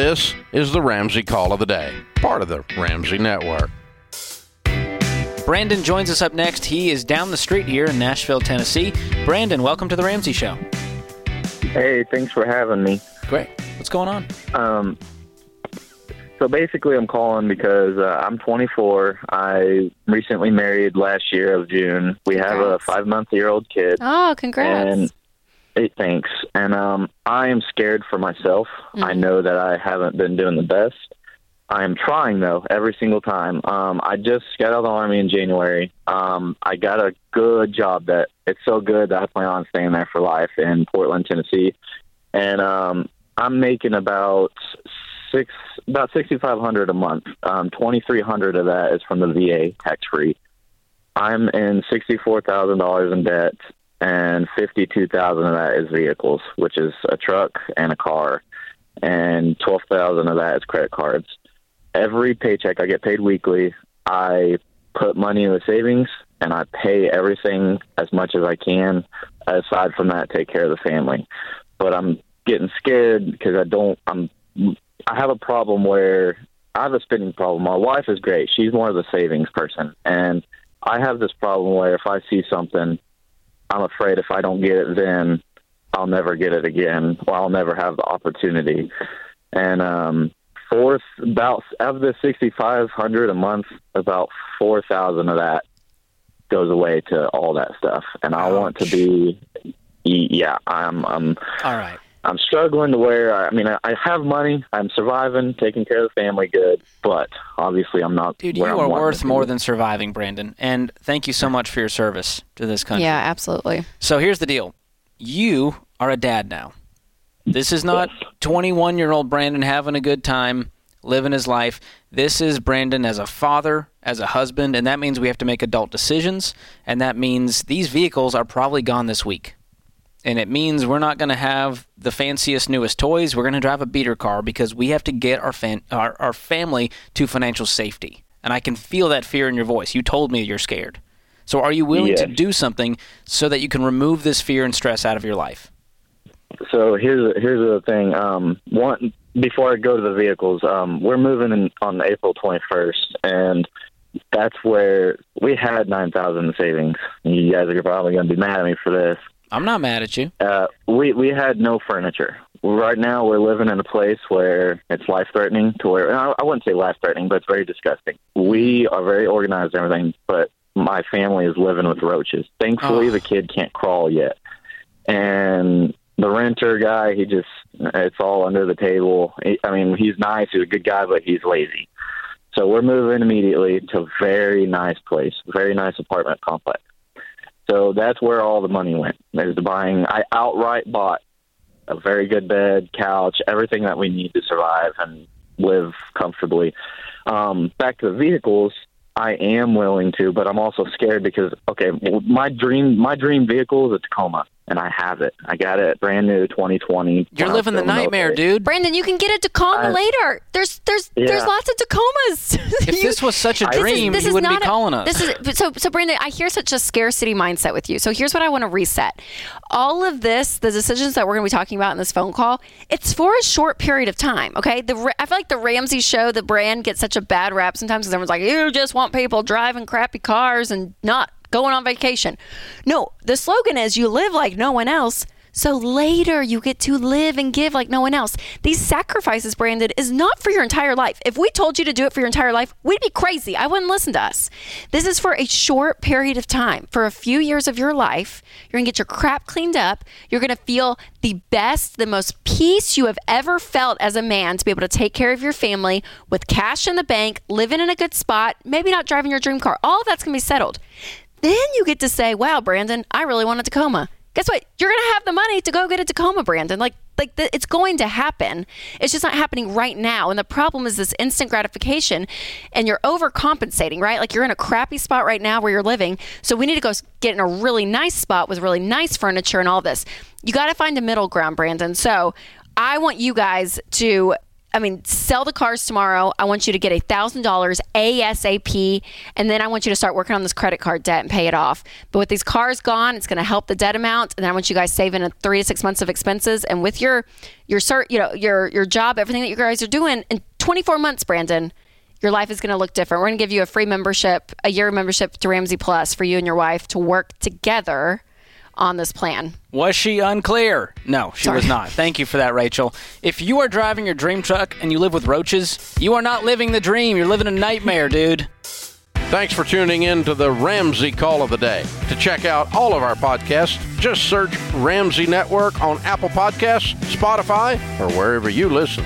This is the Ramsey Call of the Day, part of the Ramsey Network. Brandon joins us up next. He is down the street here in Nashville, Tennessee. Brandon, welcome to the Ramsey Show. Hey, thanks for having me. Great. What's going on? Um, so basically, I'm calling because uh, I'm 24. I recently married last year of June. We have a five month year old kid. Oh, congrats. And hey, thanks. And um, I am scared for myself. I know that I haven't been doing the best. I am trying though every single time. Um, I just got out of the army in January. Um, I got a good job that it's so good that I plan on staying there for life in Portland, Tennessee. And um, I'm making about six about sixty five hundred a month. Um, twenty three hundred of that is from the VA tax free. I'm in sixty four thousand dollars in debt, and fifty two thousand of that is vehicles, which is a truck and a car, and twelve thousand of that is credit cards. Every paycheck I get paid weekly, I put money in the savings and I pay everything as much as I can. Aside from that, take care of the family. But I'm getting scared because I don't. I'm. I have a problem where I have a spending problem. My wife is great. She's more of the savings person, and I have this problem where if I see something, I'm afraid if I don't get it then, I'll never get it again, or I'll never have the opportunity. And um, fourth, about of the sixty five hundred a month, about four thousand of that goes away to all that stuff. And I want to be, yeah, I'm, I'm, All right. I'm struggling to where I mean I, I have money, I'm surviving, taking care of the family good, but obviously I'm not. Dude, you I'm are worth more than surviving, Brandon. And thank you so much for your service to this country. yeah, absolutely. So here's the deal you are a dad now. This is not 21 year old Brandon having a good time, living his life. This is Brandon as a father, as a husband, and that means we have to make adult decisions. And that means these vehicles are probably gone this week. And it means we're not going to have the fanciest, newest toys. We're going to drive a beater car because we have to get our, fan, our, our family to financial safety. And I can feel that fear in your voice. You told me you're scared. So are you willing to do something so that you can remove this fear and stress out of your life? So here's here's the thing. Um, one before I go to the vehicles, um, we're moving in on April 21st, and that's where we had 9,000 in savings. And you guys are probably going to be mad at me for this. I'm not mad at you. Uh, we we had no furniture. Right now, we're living in a place where it's life threatening. To where I, wouldn't say life threatening, but it's very disgusting. We are very organized and everything, but my family is living with roaches. Thankfully, Oh. the kid can't crawl yet, and the renter guy, he just it's all under the table. He, I mean, he's nice, he's a good guy, but he's lazy. So we're moving immediately to a very nice place, very nice apartment complex. So that's where all the money went. There's to buying. I outright bought a very good bed, couch, everything that we need to survive and live comfortably. Um, back to the vehicles, I am willing to, but I'm also scared because okay, my dream my dream vehicle is a Tacoma, and I have it. I got it brand new, 2020. You're when I was living the nightmare, military. dude. Brandon, you can get a Tacoma I- later. There's there's there's lots of Tacomas. If You- this was such a This is- dream, this you is wouldn't not be a- calling us. This is so so Brandon, I hear such a scarcity mindset with you. So here's what I want to reset. All of this, the decisions that we're going to be talking about in this phone call, it's for a short period of time. Okay, the I feel like the Ramsey show, the brand gets such a bad rap sometimes because everyone's like, you just want people driving crappy cars and not going on vacation. No, the slogan is you live like no one else. So later you get to live and give like no one else. These sacrifices, Brandon, is not for your entire life. If we told you to do it for your entire life, we'd be crazy. I wouldn't listen to us. This is for a short period of time. For a few years of your life, you're to get your crap cleaned up. You're to feel the best, the most peace you have ever felt as a man to be able to take care of your family with cash in the bank, living in a good spot, maybe not driving your dream car. All that's to be settled. Then you get to say, "Wow, Brandon, I really want a Tacoma." Guess what? You're going to have the money to go get a Tacoma, Brandon. Like like the, it's going to happen. It's just not happening right now. And the problem is this instant gratification and you're overcompensating, right? Like you're in a crappy spot right now where you're living. So we need to go get in a really nice spot with really nice furniture and all this. You got to find a middle ground, Brandon. So I want you guys to I mean, sell the cars tomorrow. I want you to get a thousand dollars ASAP, and then I want you to start working on this credit card debt and pay it off. But with these cars gone, it's going to help the debt amount, and then I want you guys saving a three to six months of expenses. And with your your cert, you know, your your job, everything that you guys are doing in 24 months, Brandon, your life is going to look different. We're going to give you a free membership, a year membership to Ramsey Plus for you and your wife to work together on this plan. Was she unclear? No, she Sorry. was not. Thank you for that, Rachel. If you are driving your dream truck and you live with roaches, you are not living the dream. You're living a nightmare, dude. Thanks for tuning in to the Ramsey Call of the Day. To check out all of our podcasts, just search Ramsey Network on Apple Podcasts, Spotify, or wherever you listen.